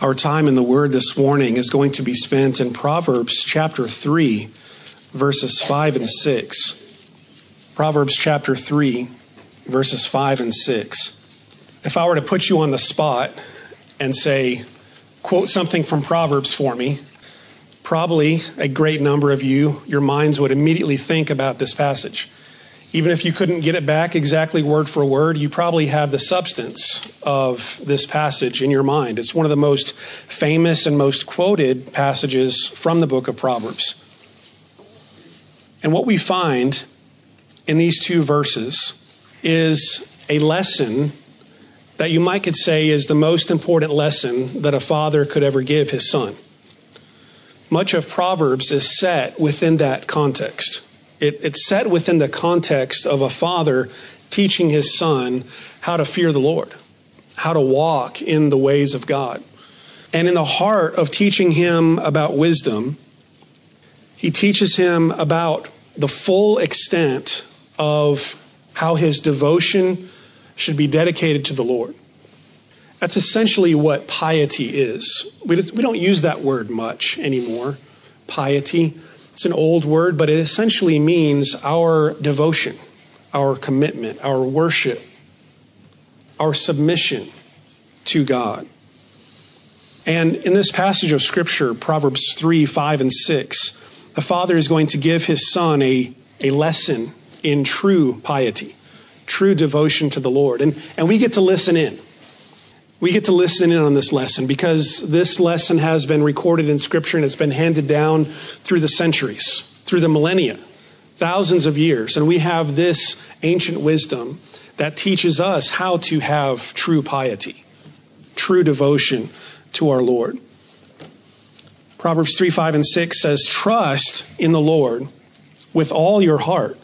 Our time in the Word this morning is going to be spent in Proverbs chapter 3, verses 5 and 6. Proverbs chapter 3, verses 5 and 6. If I were to put you on the spot and say, quote something from Proverbs for me, probably a great number of you, your minds would immediately think about this passage. Even if you couldn't get it back exactly word for word, you probably have the substance of this passage in your mind. It's one of the most famous and most quoted passages from the book of Proverbs. And what we find in these two verses is a lesson that you might could say is the most important lesson that a father could ever give his son. Much of Proverbs is set within that context. It, it's set within the context of a father teaching his son how to fear the Lord, how to walk in the ways of God. And in the heart of teaching him about wisdom, he teaches him about the full extent of how his devotion should be dedicated to the Lord. That's essentially what piety is. We, we don't use that word much anymore, piety. It's an old word, but it essentially means our devotion, our commitment, our worship, our submission to God. And in this passage of Scripture, Proverbs 3, 5, and 6, the father is going to give his son a, a lesson in true piety, true devotion to the Lord. And, and we get to listen in we get to listen in on this lesson because this lesson has been recorded in Scripture and it's been handed down through the centuries, through the millennia, thousands of years. And we have this ancient wisdom that teaches us how to have true piety, true devotion to our Lord. Proverbs 3, 5, and 6 says, Trust in the Lord with all your heart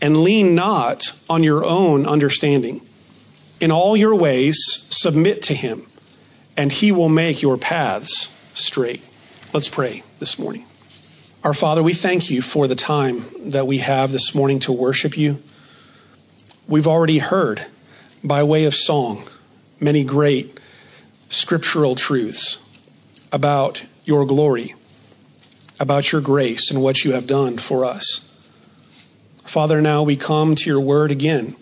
and lean not on your own understanding. In all your ways, submit to him, and he will make your paths straight. Let's pray this morning. Our Father, we thank you for the time that we have this morning to worship you. We've already heard, by way of song, many great scriptural truths about your glory, about your grace, and what you have done for us. Father, now we come to your word again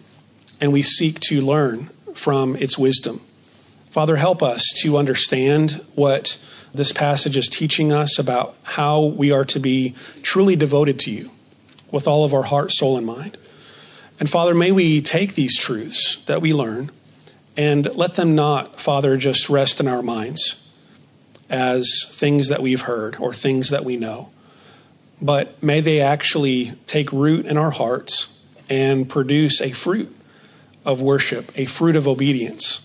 and we seek to learn from its wisdom. Father, help us to understand what this passage is teaching us about how we are to be truly devoted to you with all of our heart, soul, and mind. And Father, may we take these truths that we learn and let them not, Father, just rest in our minds as things that we've heard or things that we know, but may they actually take root in our hearts and produce a fruit of worship, a fruit of obedience,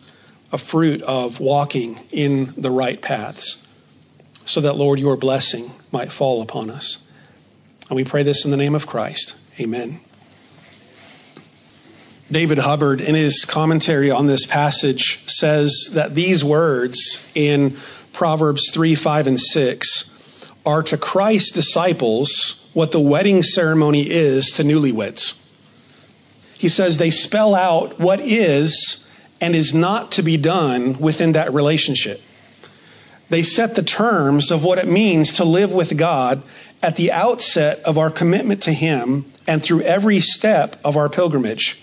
a fruit of walking in the right paths, so that, Lord, your blessing might fall upon us. And we pray this in the name of Christ. Amen. David Hubbard, in his commentary on this passage, says that these words in Proverbs 3, 5, and 6 are to Christ's disciples what the wedding ceremony is to newlyweds he says they spell out what is and is not to be done within that relationship. They set the terms of what it means to live with God at the outset of our commitment to Him and through every step of our pilgrimage.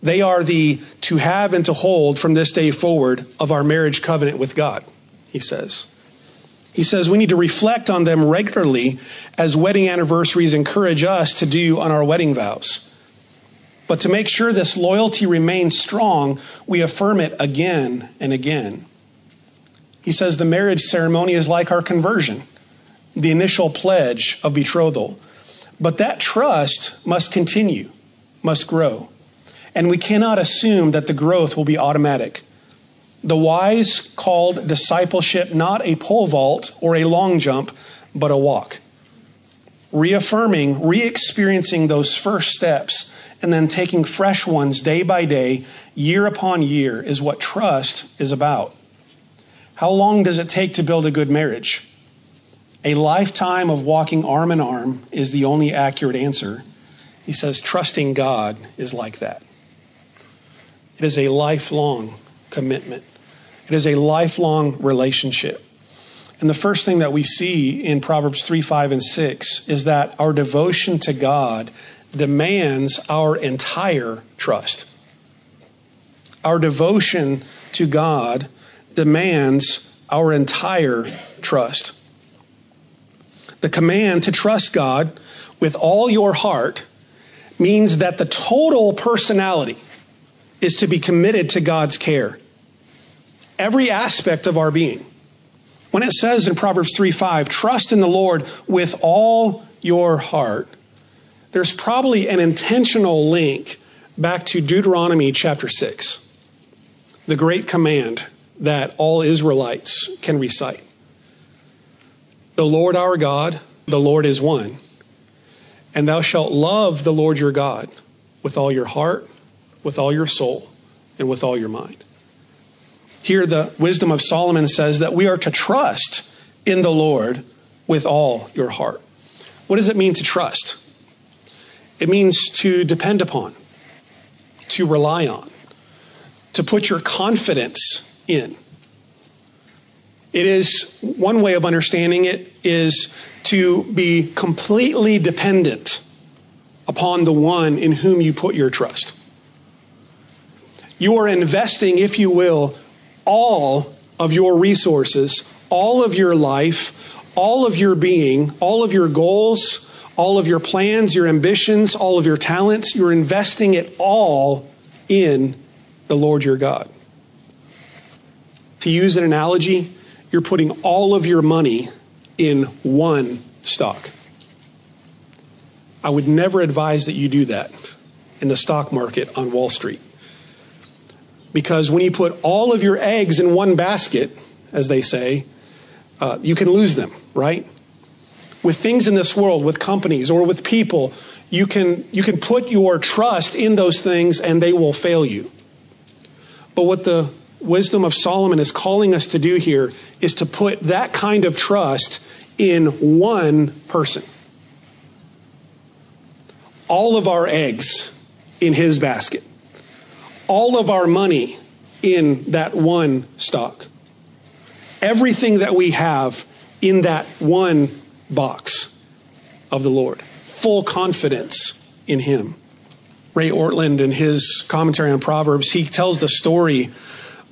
They are the to have and to hold from this day forward of our marriage covenant with God, he says. He says we need to reflect on them regularly as wedding anniversaries encourage us to do on our wedding vows. But to make sure this loyalty remains strong, we affirm it again and again. He says the marriage ceremony is like our conversion, the initial pledge of betrothal. But that trust must continue, must grow. And we cannot assume that the growth will be automatic. The wise called discipleship not a pole vault or a long jump, but a walk. Reaffirming, re experiencing those first steps and then taking fresh ones day by day, year upon year, is what trust is about. How long does it take to build a good marriage? A lifetime of walking arm in arm is the only accurate answer. He says, trusting God is like that. It is a lifelong commitment. It is a lifelong relationship. And the first thing that we see in Proverbs 3, 5, and 6 is that our devotion to God demands our entire trust. Our devotion to God demands our entire trust. The command to trust God with all your heart means that the total personality is to be committed to God's care. Every aspect of our being. When it says in Proverbs 3 5, trust in the Lord with all your heart, there's probably an intentional link back to Deuteronomy chapter 6, the great command that all Israelites can recite. The Lord our God, the Lord is one. And thou shalt love the Lord your God with all your heart, with all your soul, and with all your mind. Here, the wisdom of Solomon says that we are to trust in the Lord with all your heart. What does it mean to trust? It means to depend upon, to rely on, to put your confidence in. It is one way of understanding it is to be completely dependent upon the one in whom you put your trust. You are investing, if you will, all of your resources, all of your life, all of your being, all of your goals, all of your plans, your ambitions, all of your talents. You're investing it all in the Lord your God. To use an analogy, you're putting all of your money in one stock. I would never advise that you do that in the stock market on Wall Street. Because when you put all of your eggs in one basket, as they say, uh, you can lose them, right? With things in this world, with companies or with people, you can, you can put your trust in those things and they will fail you. But what the wisdom of Solomon is calling us to do here is to put that kind of trust in one person. All of our eggs in his basket all of our money in that one stock. Everything that we have in that one box of the Lord. Full confidence in Him. Ray Ortlund, in his commentary on Proverbs, he tells the story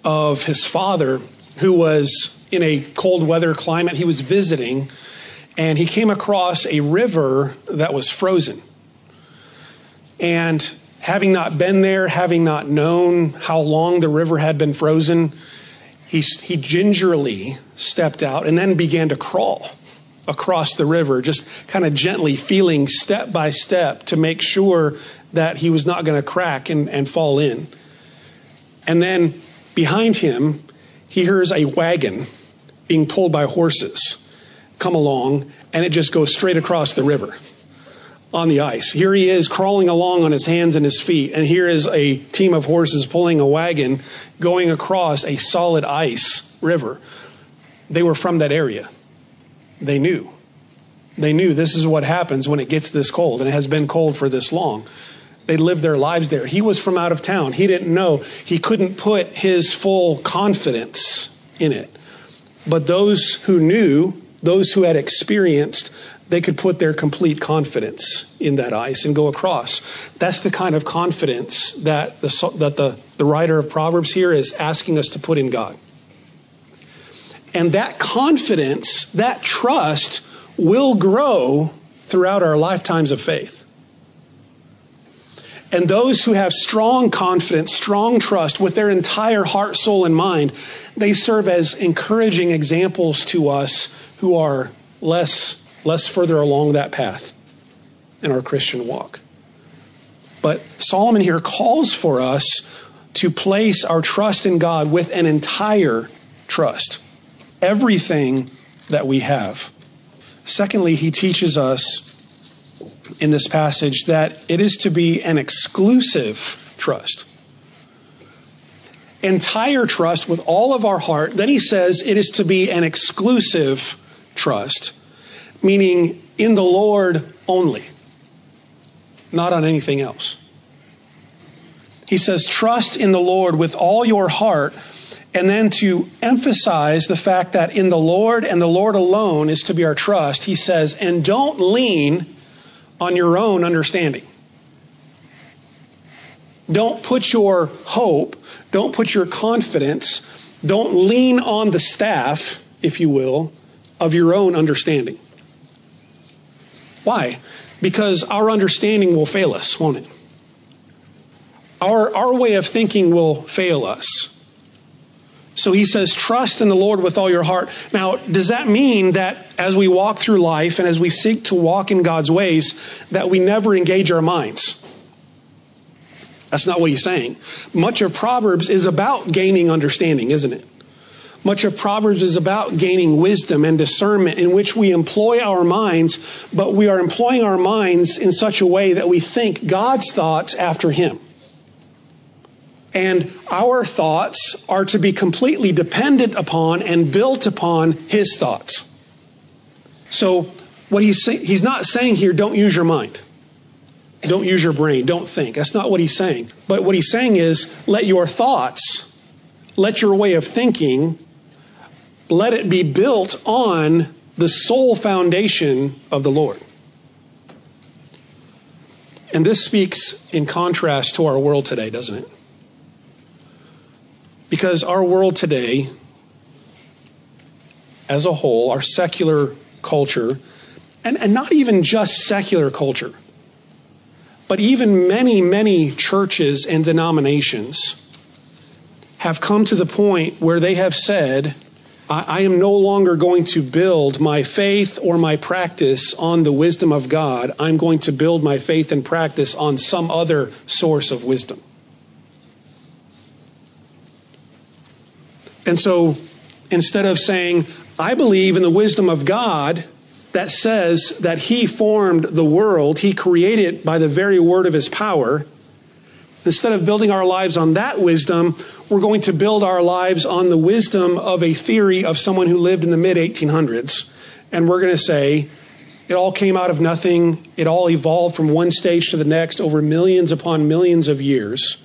of his father who was in a cold weather climate. He was visiting and he came across a river that was frozen. And having not been there, having not known how long the river had been frozen, he, he gingerly stepped out and then began to crawl across the river, just kind of gently feeling step by step to make sure that he was not going to crack and, and fall in. And then behind him, he hears a wagon being pulled by horses come along, and it just goes straight across the river on the ice. Here he is crawling along on his hands and his feet, and here is a team of horses pulling a wagon going across a solid ice river. They were from that area. They knew. They knew this is what happens when it gets this cold, and it has been cold for this long. They lived their lives there. He was from out of town. He didn't know. He couldn't put his full confidence in it. But those who knew, those who had experienced, they could put their complete confidence in that ice and go across. That's the kind of confidence that the, that the, the writer of Proverbs here is asking us to put in God. And that confidence, that trust, will grow throughout our lifetimes of faith. And those who have strong confidence, strong trust with their entire heart, soul, and mind, they serve as encouraging examples to us who are less less further along that path in our Christian walk. But Solomon here calls for us to place our trust in God with an entire trust, everything that we have. Secondly, he teaches us in this passage that it is to be an exclusive trust. Entire trust with all of our heart. Then he says it is to be an exclusive trust meaning in the Lord only, not on anything else. He says, Trust in the Lord with all your heart and then to emphasize the fact that in the Lord and the Lord alone is to be our trust, he says, and don't lean on your own understanding. Don't put your hope, don't put your confidence, don't lean on the staff, if you will, of your own understanding. Why? Because our understanding will fail us, won't it? Our, our way of thinking will fail us. So he says, trust in the Lord with all your heart. Now, does that mean that as we walk through life and as we seek to walk in God's ways, that we never engage our minds? That's not what he's saying. Much of Proverbs is about gaining understanding, isn't it? Much of Proverbs is about gaining wisdom and discernment in which we employ our minds, but we are employing our minds in such a way that we think God's thoughts after Him. And our thoughts are to be completely dependent upon and built upon his thoughts. So, what he's saying, he's not saying here, don't use your mind. Don't use your brain. Don't think. That's not what he's saying. But what he's saying is, let your thoughts, let your way of thinking, let it be built on the sole foundation of the Lord. And this speaks in contrast to our world today, doesn't it? Because our world today, as a whole, our secular culture, and, and not even just secular culture, but even many, many churches and denominations have come to the point where they have said, I, am no longer going to build my faith or my practice on the wisdom of God. I'm going to build my faith and practice on some other source of wisdom. And so instead of saying, I believe in the wisdom of God that says that He formed the world, He created it by the very word of His power, instead of building our lives on that wisdom, we're going to build our lives on the wisdom of a theory of someone who lived in the mid 1800s. And we're going to say, it all came out of nothing. It all evolved from one stage to the next over millions upon millions of years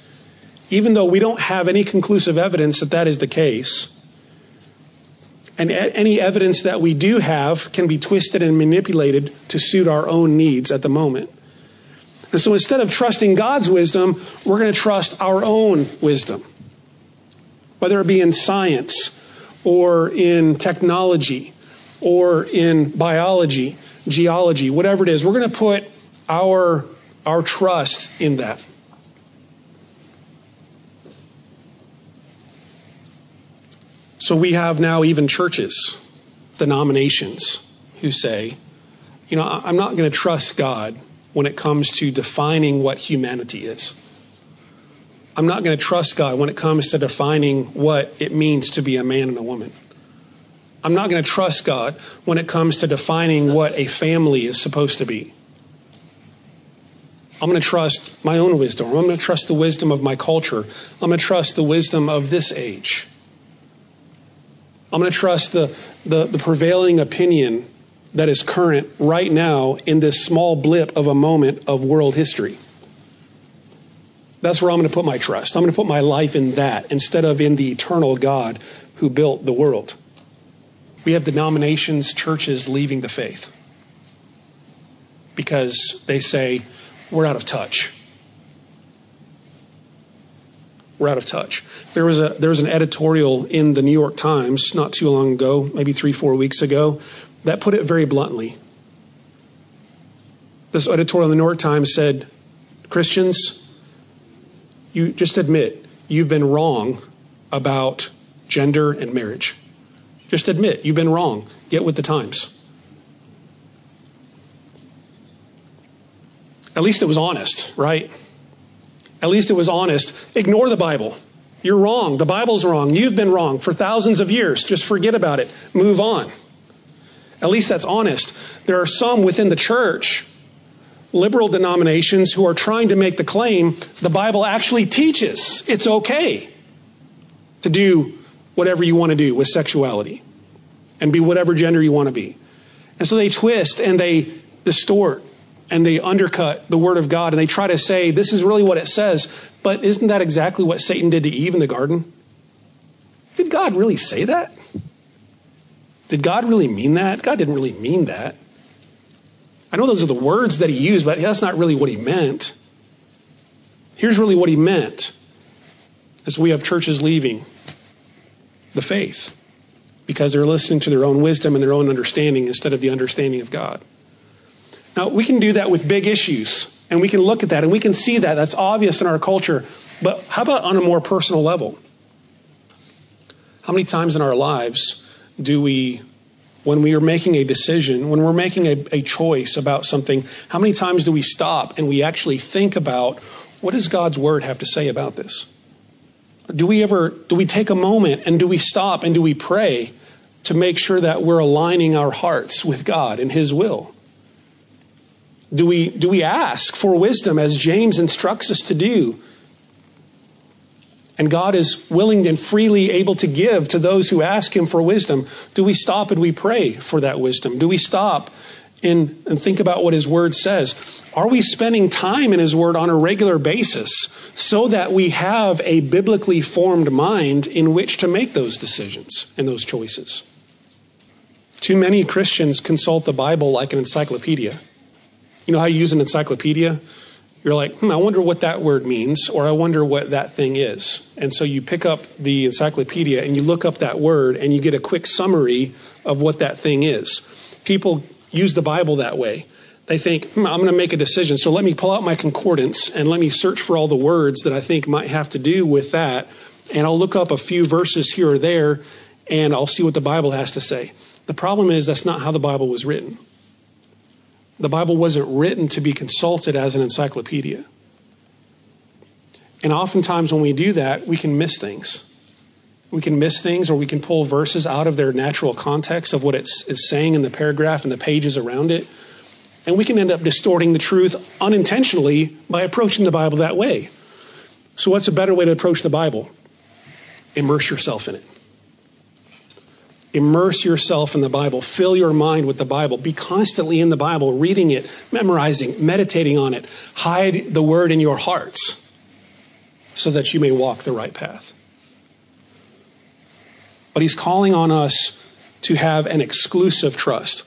even though we don't have any conclusive evidence that that is the case, and any evidence that we do have can be twisted and manipulated to suit our own needs at the moment. And so instead of trusting God's wisdom, we're going to trust our own wisdom, whether it be in science or in technology or in biology, geology, whatever it is. We're going to put our, our trust in that. So we have now even churches, denominations, who say, you know, I'm not going to trust God when it comes to defining what humanity is. I'm not going to trust God when it comes to defining what it means to be a man and a woman. I'm not going to trust God when it comes to defining what a family is supposed to be. I'm going to trust my own wisdom. I'm going to trust the wisdom of my culture. I'm going to trust the wisdom of this age. I'm going to trust the, the, the prevailing opinion that is current right now in this small blip of a moment of world history. That's where I'm going to put my trust. I'm going to put my life in that instead of in the eternal God who built the world. We have denominations, churches leaving the faith because they say, we're out of touch we're out of touch. There was a there was an editorial in the New York Times not too long ago, maybe three four weeks ago, that put it very bluntly. This editorial in the New York Times said, Christians, you just admit you've been wrong about gender and marriage. Just admit you've been wrong. Get with the times. At least it was honest, right? At least it was honest. Ignore the Bible. You're wrong. The Bible's wrong. You've been wrong for thousands of years. Just forget about it. Move on. At least that's honest. There are some within the church, liberal denominations, who are trying to make the claim the Bible actually teaches it's okay to do whatever you want to do with sexuality and be whatever gender you want to be. And so they twist and they distort and they undercut the word of God and they try to say this is really what it says. But isn't that exactly what Satan did to Eve in the garden? did God really say that? Did God really mean that? God didn't really mean that. I know those are the words that he used, but that's not really what he meant. Here's really what he meant as we have churches leaving the faith because they're listening to their own wisdom and their own understanding instead of the understanding of God. Now, we can do that with big issues, and we can look at that and we can see that. That's obvious in our culture. But how about on a more personal level? How many times in our lives do we, when we are making a decision, when we're making a, a choice about something, how many times do we stop and we actually think about what does God's word have to say about this? Do we ever, do we take a moment and do we stop and do we pray to make sure that we're aligning our hearts with God and His will? Do we, do we ask for wisdom as James instructs us to do? And God is willing and freely able to give to those who ask Him for wisdom. Do we stop and we pray for that wisdom? Do we stop and, and think about what His Word says? Are we spending time in His Word on a regular basis so that we have a biblically formed mind in which to make those decisions and those choices? Too many Christians consult the Bible like an encyclopedia. You know how you use an encyclopedia? You're like, hmm, I wonder what that word means, or I wonder what that thing is. And so you pick up the encyclopedia and you look up that word and you get a quick summary of what that thing is. People use the Bible that way. They think, hmm, I'm going to make a decision, so let me pull out my concordance and let me search for all the words that I think might have to do with that. And I'll look up a few verses here or there and I'll see what the Bible has to say. The problem is that's not how the Bible was written. The Bible wasn't written to be consulted as an encyclopedia. And oftentimes when we do that, we can miss things. We can miss things or we can pull verses out of their natural context of what it's, it's saying in the paragraph and the pages around it. And we can end up distorting the truth unintentionally by approaching the Bible that way. So, what's a better way to approach the Bible? Immerse yourself in it. Immerse yourself in the Bible. Fill your mind with the Bible. Be constantly in the Bible, reading it, memorizing, meditating on it. Hide the word in your hearts so that you may walk the right path. But he's calling on us to have an exclusive trust.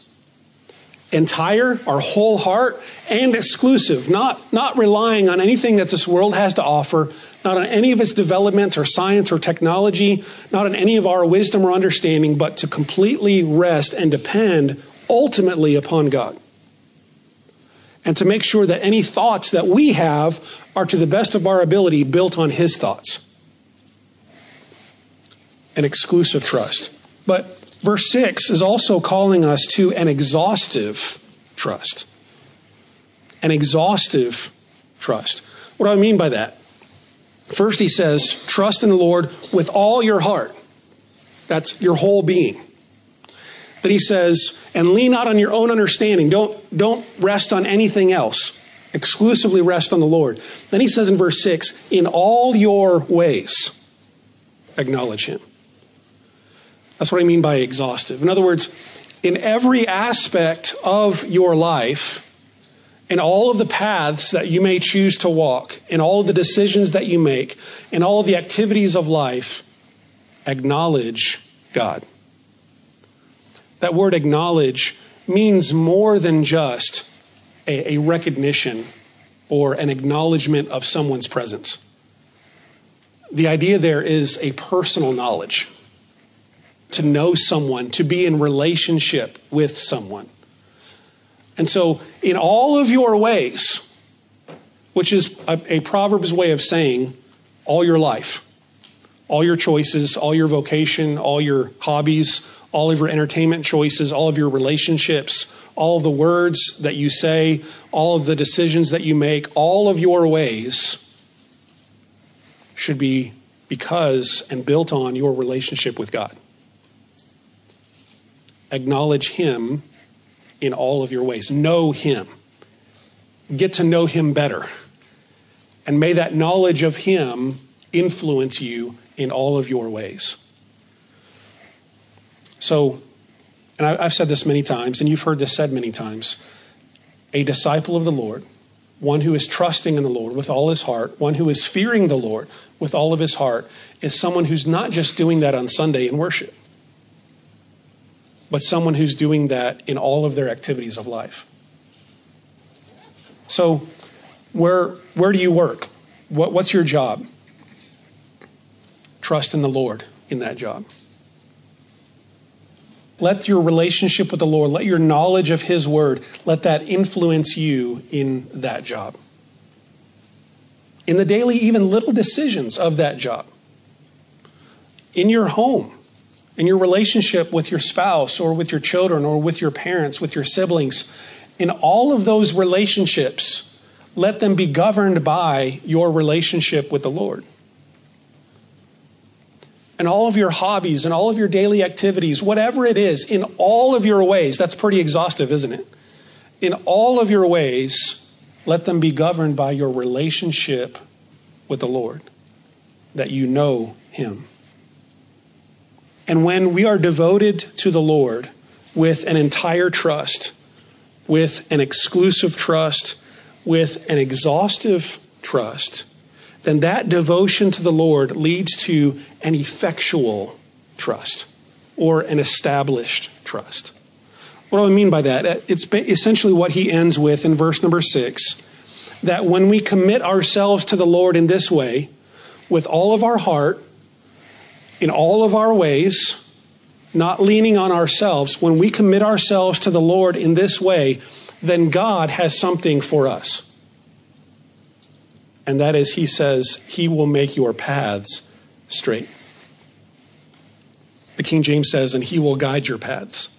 Entire, our whole heart, and exclusive, not, not relying on anything that this world has to offer, not on any of its developments or science or technology, not on any of our wisdom or understanding, but to completely rest and depend ultimately upon God. And to make sure that any thoughts that we have are to the best of our ability built on His thoughts. An exclusive trust. But verse 6 is also calling us to an exhaustive trust. An exhaustive trust. What do I mean by that? First, he says, trust in the Lord with all your heart. That's your whole being. Then he says, and lean not on your own understanding. Don't, don't rest on anything else. Exclusively rest on the Lord. Then he says in verse 6, in all your ways, acknowledge him. That's what I mean by exhaustive. In other words, in every aspect of your life, in all of the paths that you may choose to walk, in all of the decisions that you make, in all of the activities of life, acknowledge God. That word acknowledge means more than just a, a recognition or an acknowledgement of someone's presence. The idea there is a personal knowledge, to know someone, to be in relationship with someone. And so, in all of your ways, which is a, a, Proverbs way of saying all your life, all your choices, all your vocation, all your hobbies, all of your entertainment choices, all of your relationships, all of the words that you say, all of the decisions that you make, all of your ways should be because and built on your relationship with God. Acknowledge Him in all of your ways. Know Him. Get to know Him better. And may that knowledge of Him influence you in all of your ways. So, and I, have said this many times, and you've heard this said many times a disciple of the Lord, one who is trusting in the Lord with all his heart, one who is fearing the Lord with all of his heart, is someone who's not just doing that on Sunday in worship, but someone who's doing that in all of their activities of life. So, where, where do you work? What, what's your job? Trust in the Lord in that job. Let your relationship with the Lord, let your knowledge of His Word, let that influence you in that job. In the daily, even little decisions of that job. In your home, in your relationship with your spouse or with your children or with your parents, with your siblings, in all of those relationships, let them be governed by your relationship with the Lord and all of your hobbies and all of your daily activities, whatever it is, in all of your ways, that's pretty exhaustive, isn't it? In all of your ways, let them be governed by your relationship with the Lord, that you know Him. And when we are devoted to the Lord with an entire trust, with an exclusive trust, with an exhaustive trust, then that devotion to the Lord leads to an effectual trust or an established trust. What do I mean by that? It's essentially what he ends with in verse number six that when we commit ourselves to the Lord in this way, with all of our heart, in all of our ways, not leaning on ourselves, when we commit ourselves to the Lord in this way, then God has something for us and that is, he says, He will make your paths straight. The King James says, and He will guide your paths.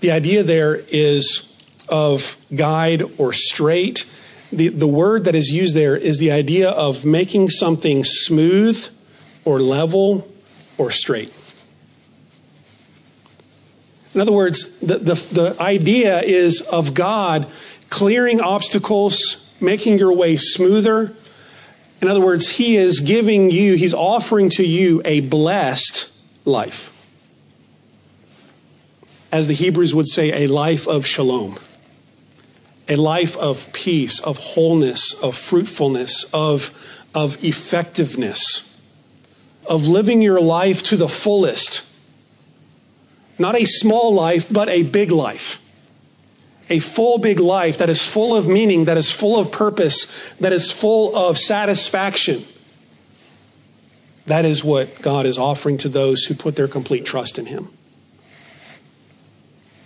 The idea there is of guide or straight. The, the word that is used there is the idea of making something smooth or level or straight. In other words, the, the, the idea is of God clearing obstacles making your way smoother. In other words, He is giving you, He's offering to you a blessed life. As the Hebrews would say, a life of shalom, a life of peace, of wholeness, of fruitfulness, of, of effectiveness, of living your life to the fullest. Not a small life, but a big life a full big life that is full of meaning, that is full of purpose, that is full of satisfaction. That is what God is offering to those who put their complete trust in Him.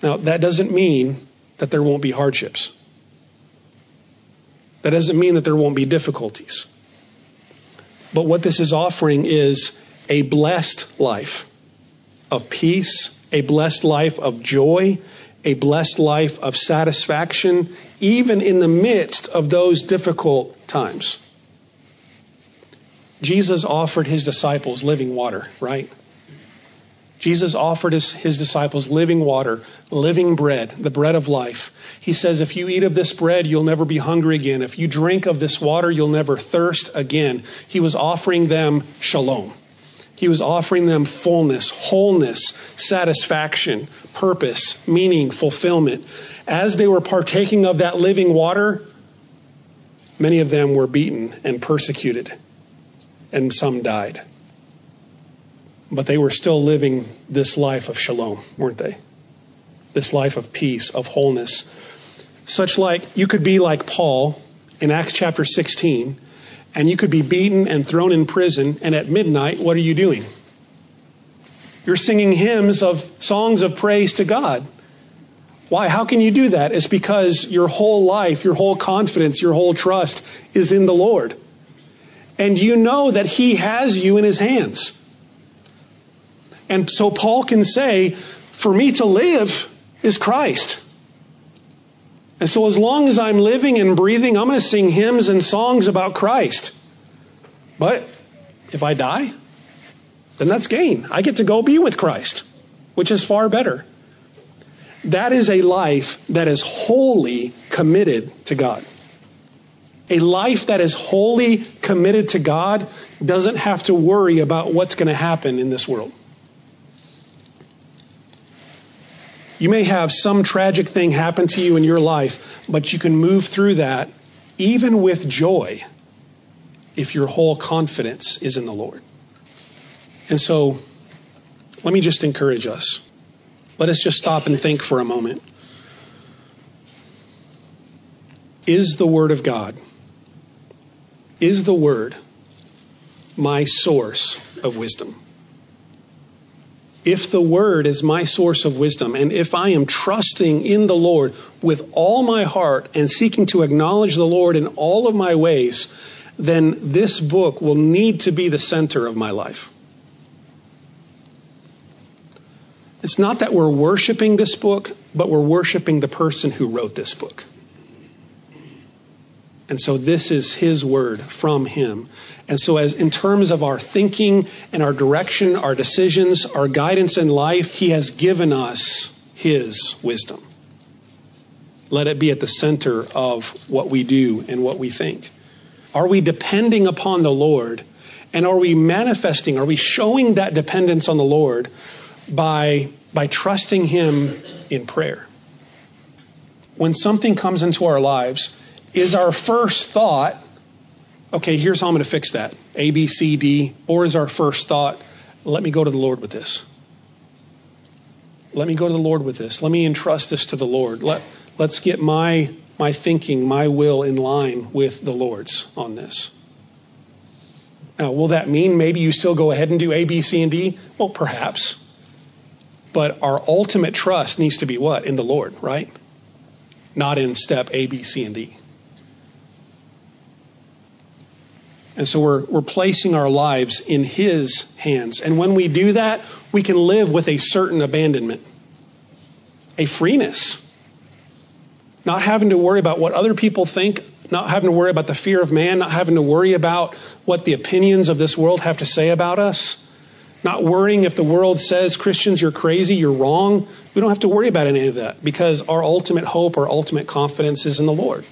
Now, that doesn't mean that there won't be hardships. That doesn't mean that there won't be difficulties. But what this is offering is a blessed life of peace, a blessed life of joy, a blessed life of satisfaction, even in the midst of those difficult times. Jesus offered his disciples living water, right? Jesus offered his, his, disciples living water, living bread, the bread of life. He says, If you eat of this bread, you'll never be hungry again. If you drink of this water, you'll never thirst again. He was offering them shalom. He was offering them fullness, wholeness, satisfaction, purpose, meaning, fulfillment. As they were partaking of that living water, many of them were beaten and persecuted, and some died. But they were still living this life of shalom, weren't they? This life of peace, of wholeness. Such like you could be like Paul in Acts chapter 16 and you could be beaten and thrown in prison, and at midnight, what are you doing? You're singing hymns of songs of praise to God. Why? How can you do that? It's because your whole life, your whole confidence, your whole trust is in the Lord. And you know that He has you in His hands. And so Paul can say, For me to live is Christ. And so, as long as I'm living and breathing, I'm going to sing hymns and songs about Christ. But if I die, then that's gain. I get to go be with Christ, which is far better. That is a life that is wholly committed to God. A life that is wholly committed to God doesn't have to worry about what's going to happen in this world. You may have some tragic thing happen to you in your life, but you can move through that even with joy if your whole confidence is in the Lord. And so, let me just encourage us. Let us just stop and think for a moment. Is the Word of God, is the Word my source of wisdom? If the Word is my source of wisdom, and if I am trusting in the Lord with all my heart and seeking to acknowledge the Lord in all of my ways, then this book will need to be the center of my life. It's not that we're worshiping this book, but we're worshiping the person who wrote this book. And so this is his word from him. And so as in terms of our thinking and our direction, our decisions, our guidance in life, he has given us his wisdom. Let it be at the center of what we do and what we think. Are we depending upon the Lord? And are we manifesting, are we showing that dependence on the Lord by, by trusting Him in prayer? When something comes into our lives, is our first thought, okay, here's how I'm going to fix that A, B, C, D, or is our first thought, let me go to the Lord with this? Let me go to the Lord with this. Let me entrust this to the Lord. Let, let's get my my thinking, my will in line with the Lord's on this. Now, will that mean maybe you still go ahead and do A, B, C, and D? Well, perhaps. But our ultimate trust needs to be what? In the Lord, right? Not in step A, B, C, and D. And so we're, we're placing our lives in His hands. And when we do that, we can live with a certain abandonment, a freeness not having to worry about what other people think, not having to worry about the fear of man, not having to worry about what the opinions of this world have to say about us, not worrying if the world says, Christians, you're crazy, you're wrong. We don't have to worry about any of that because our ultimate hope, our ultimate confidence is in the Lord.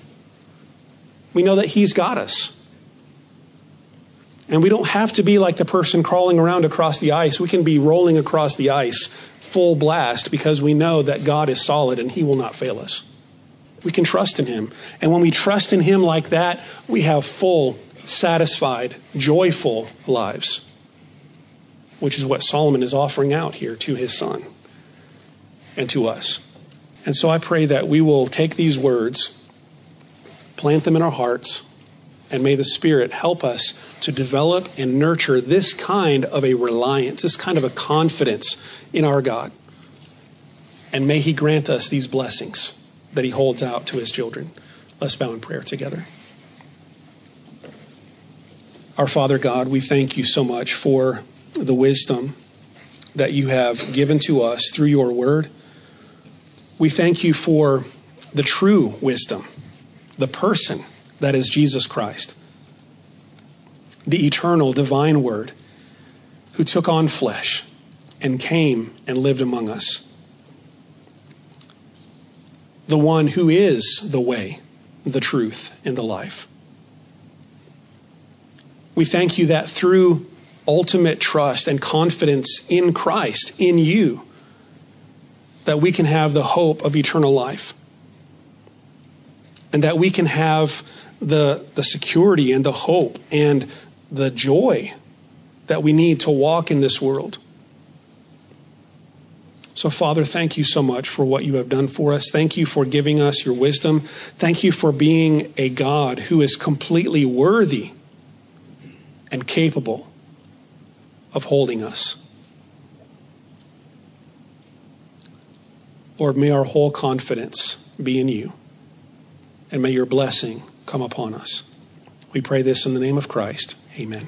We know that He's got us. And we don't have to be like the person crawling around across the ice. We can be rolling across the ice full blast because we know that God is solid and He will not fail us. We can trust in Him. And when we trust in Him like that, we have full, satisfied, joyful lives, which is what Solomon is offering out here to his son and to us. And so I pray that we will take these words, plant them in our hearts, and may the Spirit help us to develop and nurture this kind of a reliance, this kind of a confidence in our God. And may He grant us these blessings that he holds out to his children. Let's bow in prayer together. Our Father God, we thank you so much for the wisdom that you have given to us through your word. We thank you for the true wisdom, the person that is Jesus Christ, the eternal divine word who took on flesh and came and lived among us the one who is the way, the truth, and the life. We thank you that through ultimate trust and confidence in Christ, in you, that we can have the hope of eternal life. And that we can have the, the security and the hope and the joy that we need to walk in this world. So, Father, thank you so much for what you have done for us. Thank you for giving us your wisdom. Thank you for being a God who is completely worthy and capable of holding us. Lord, may our whole confidence be in you, and may your blessing come upon us. We pray this in the name of Christ. Amen.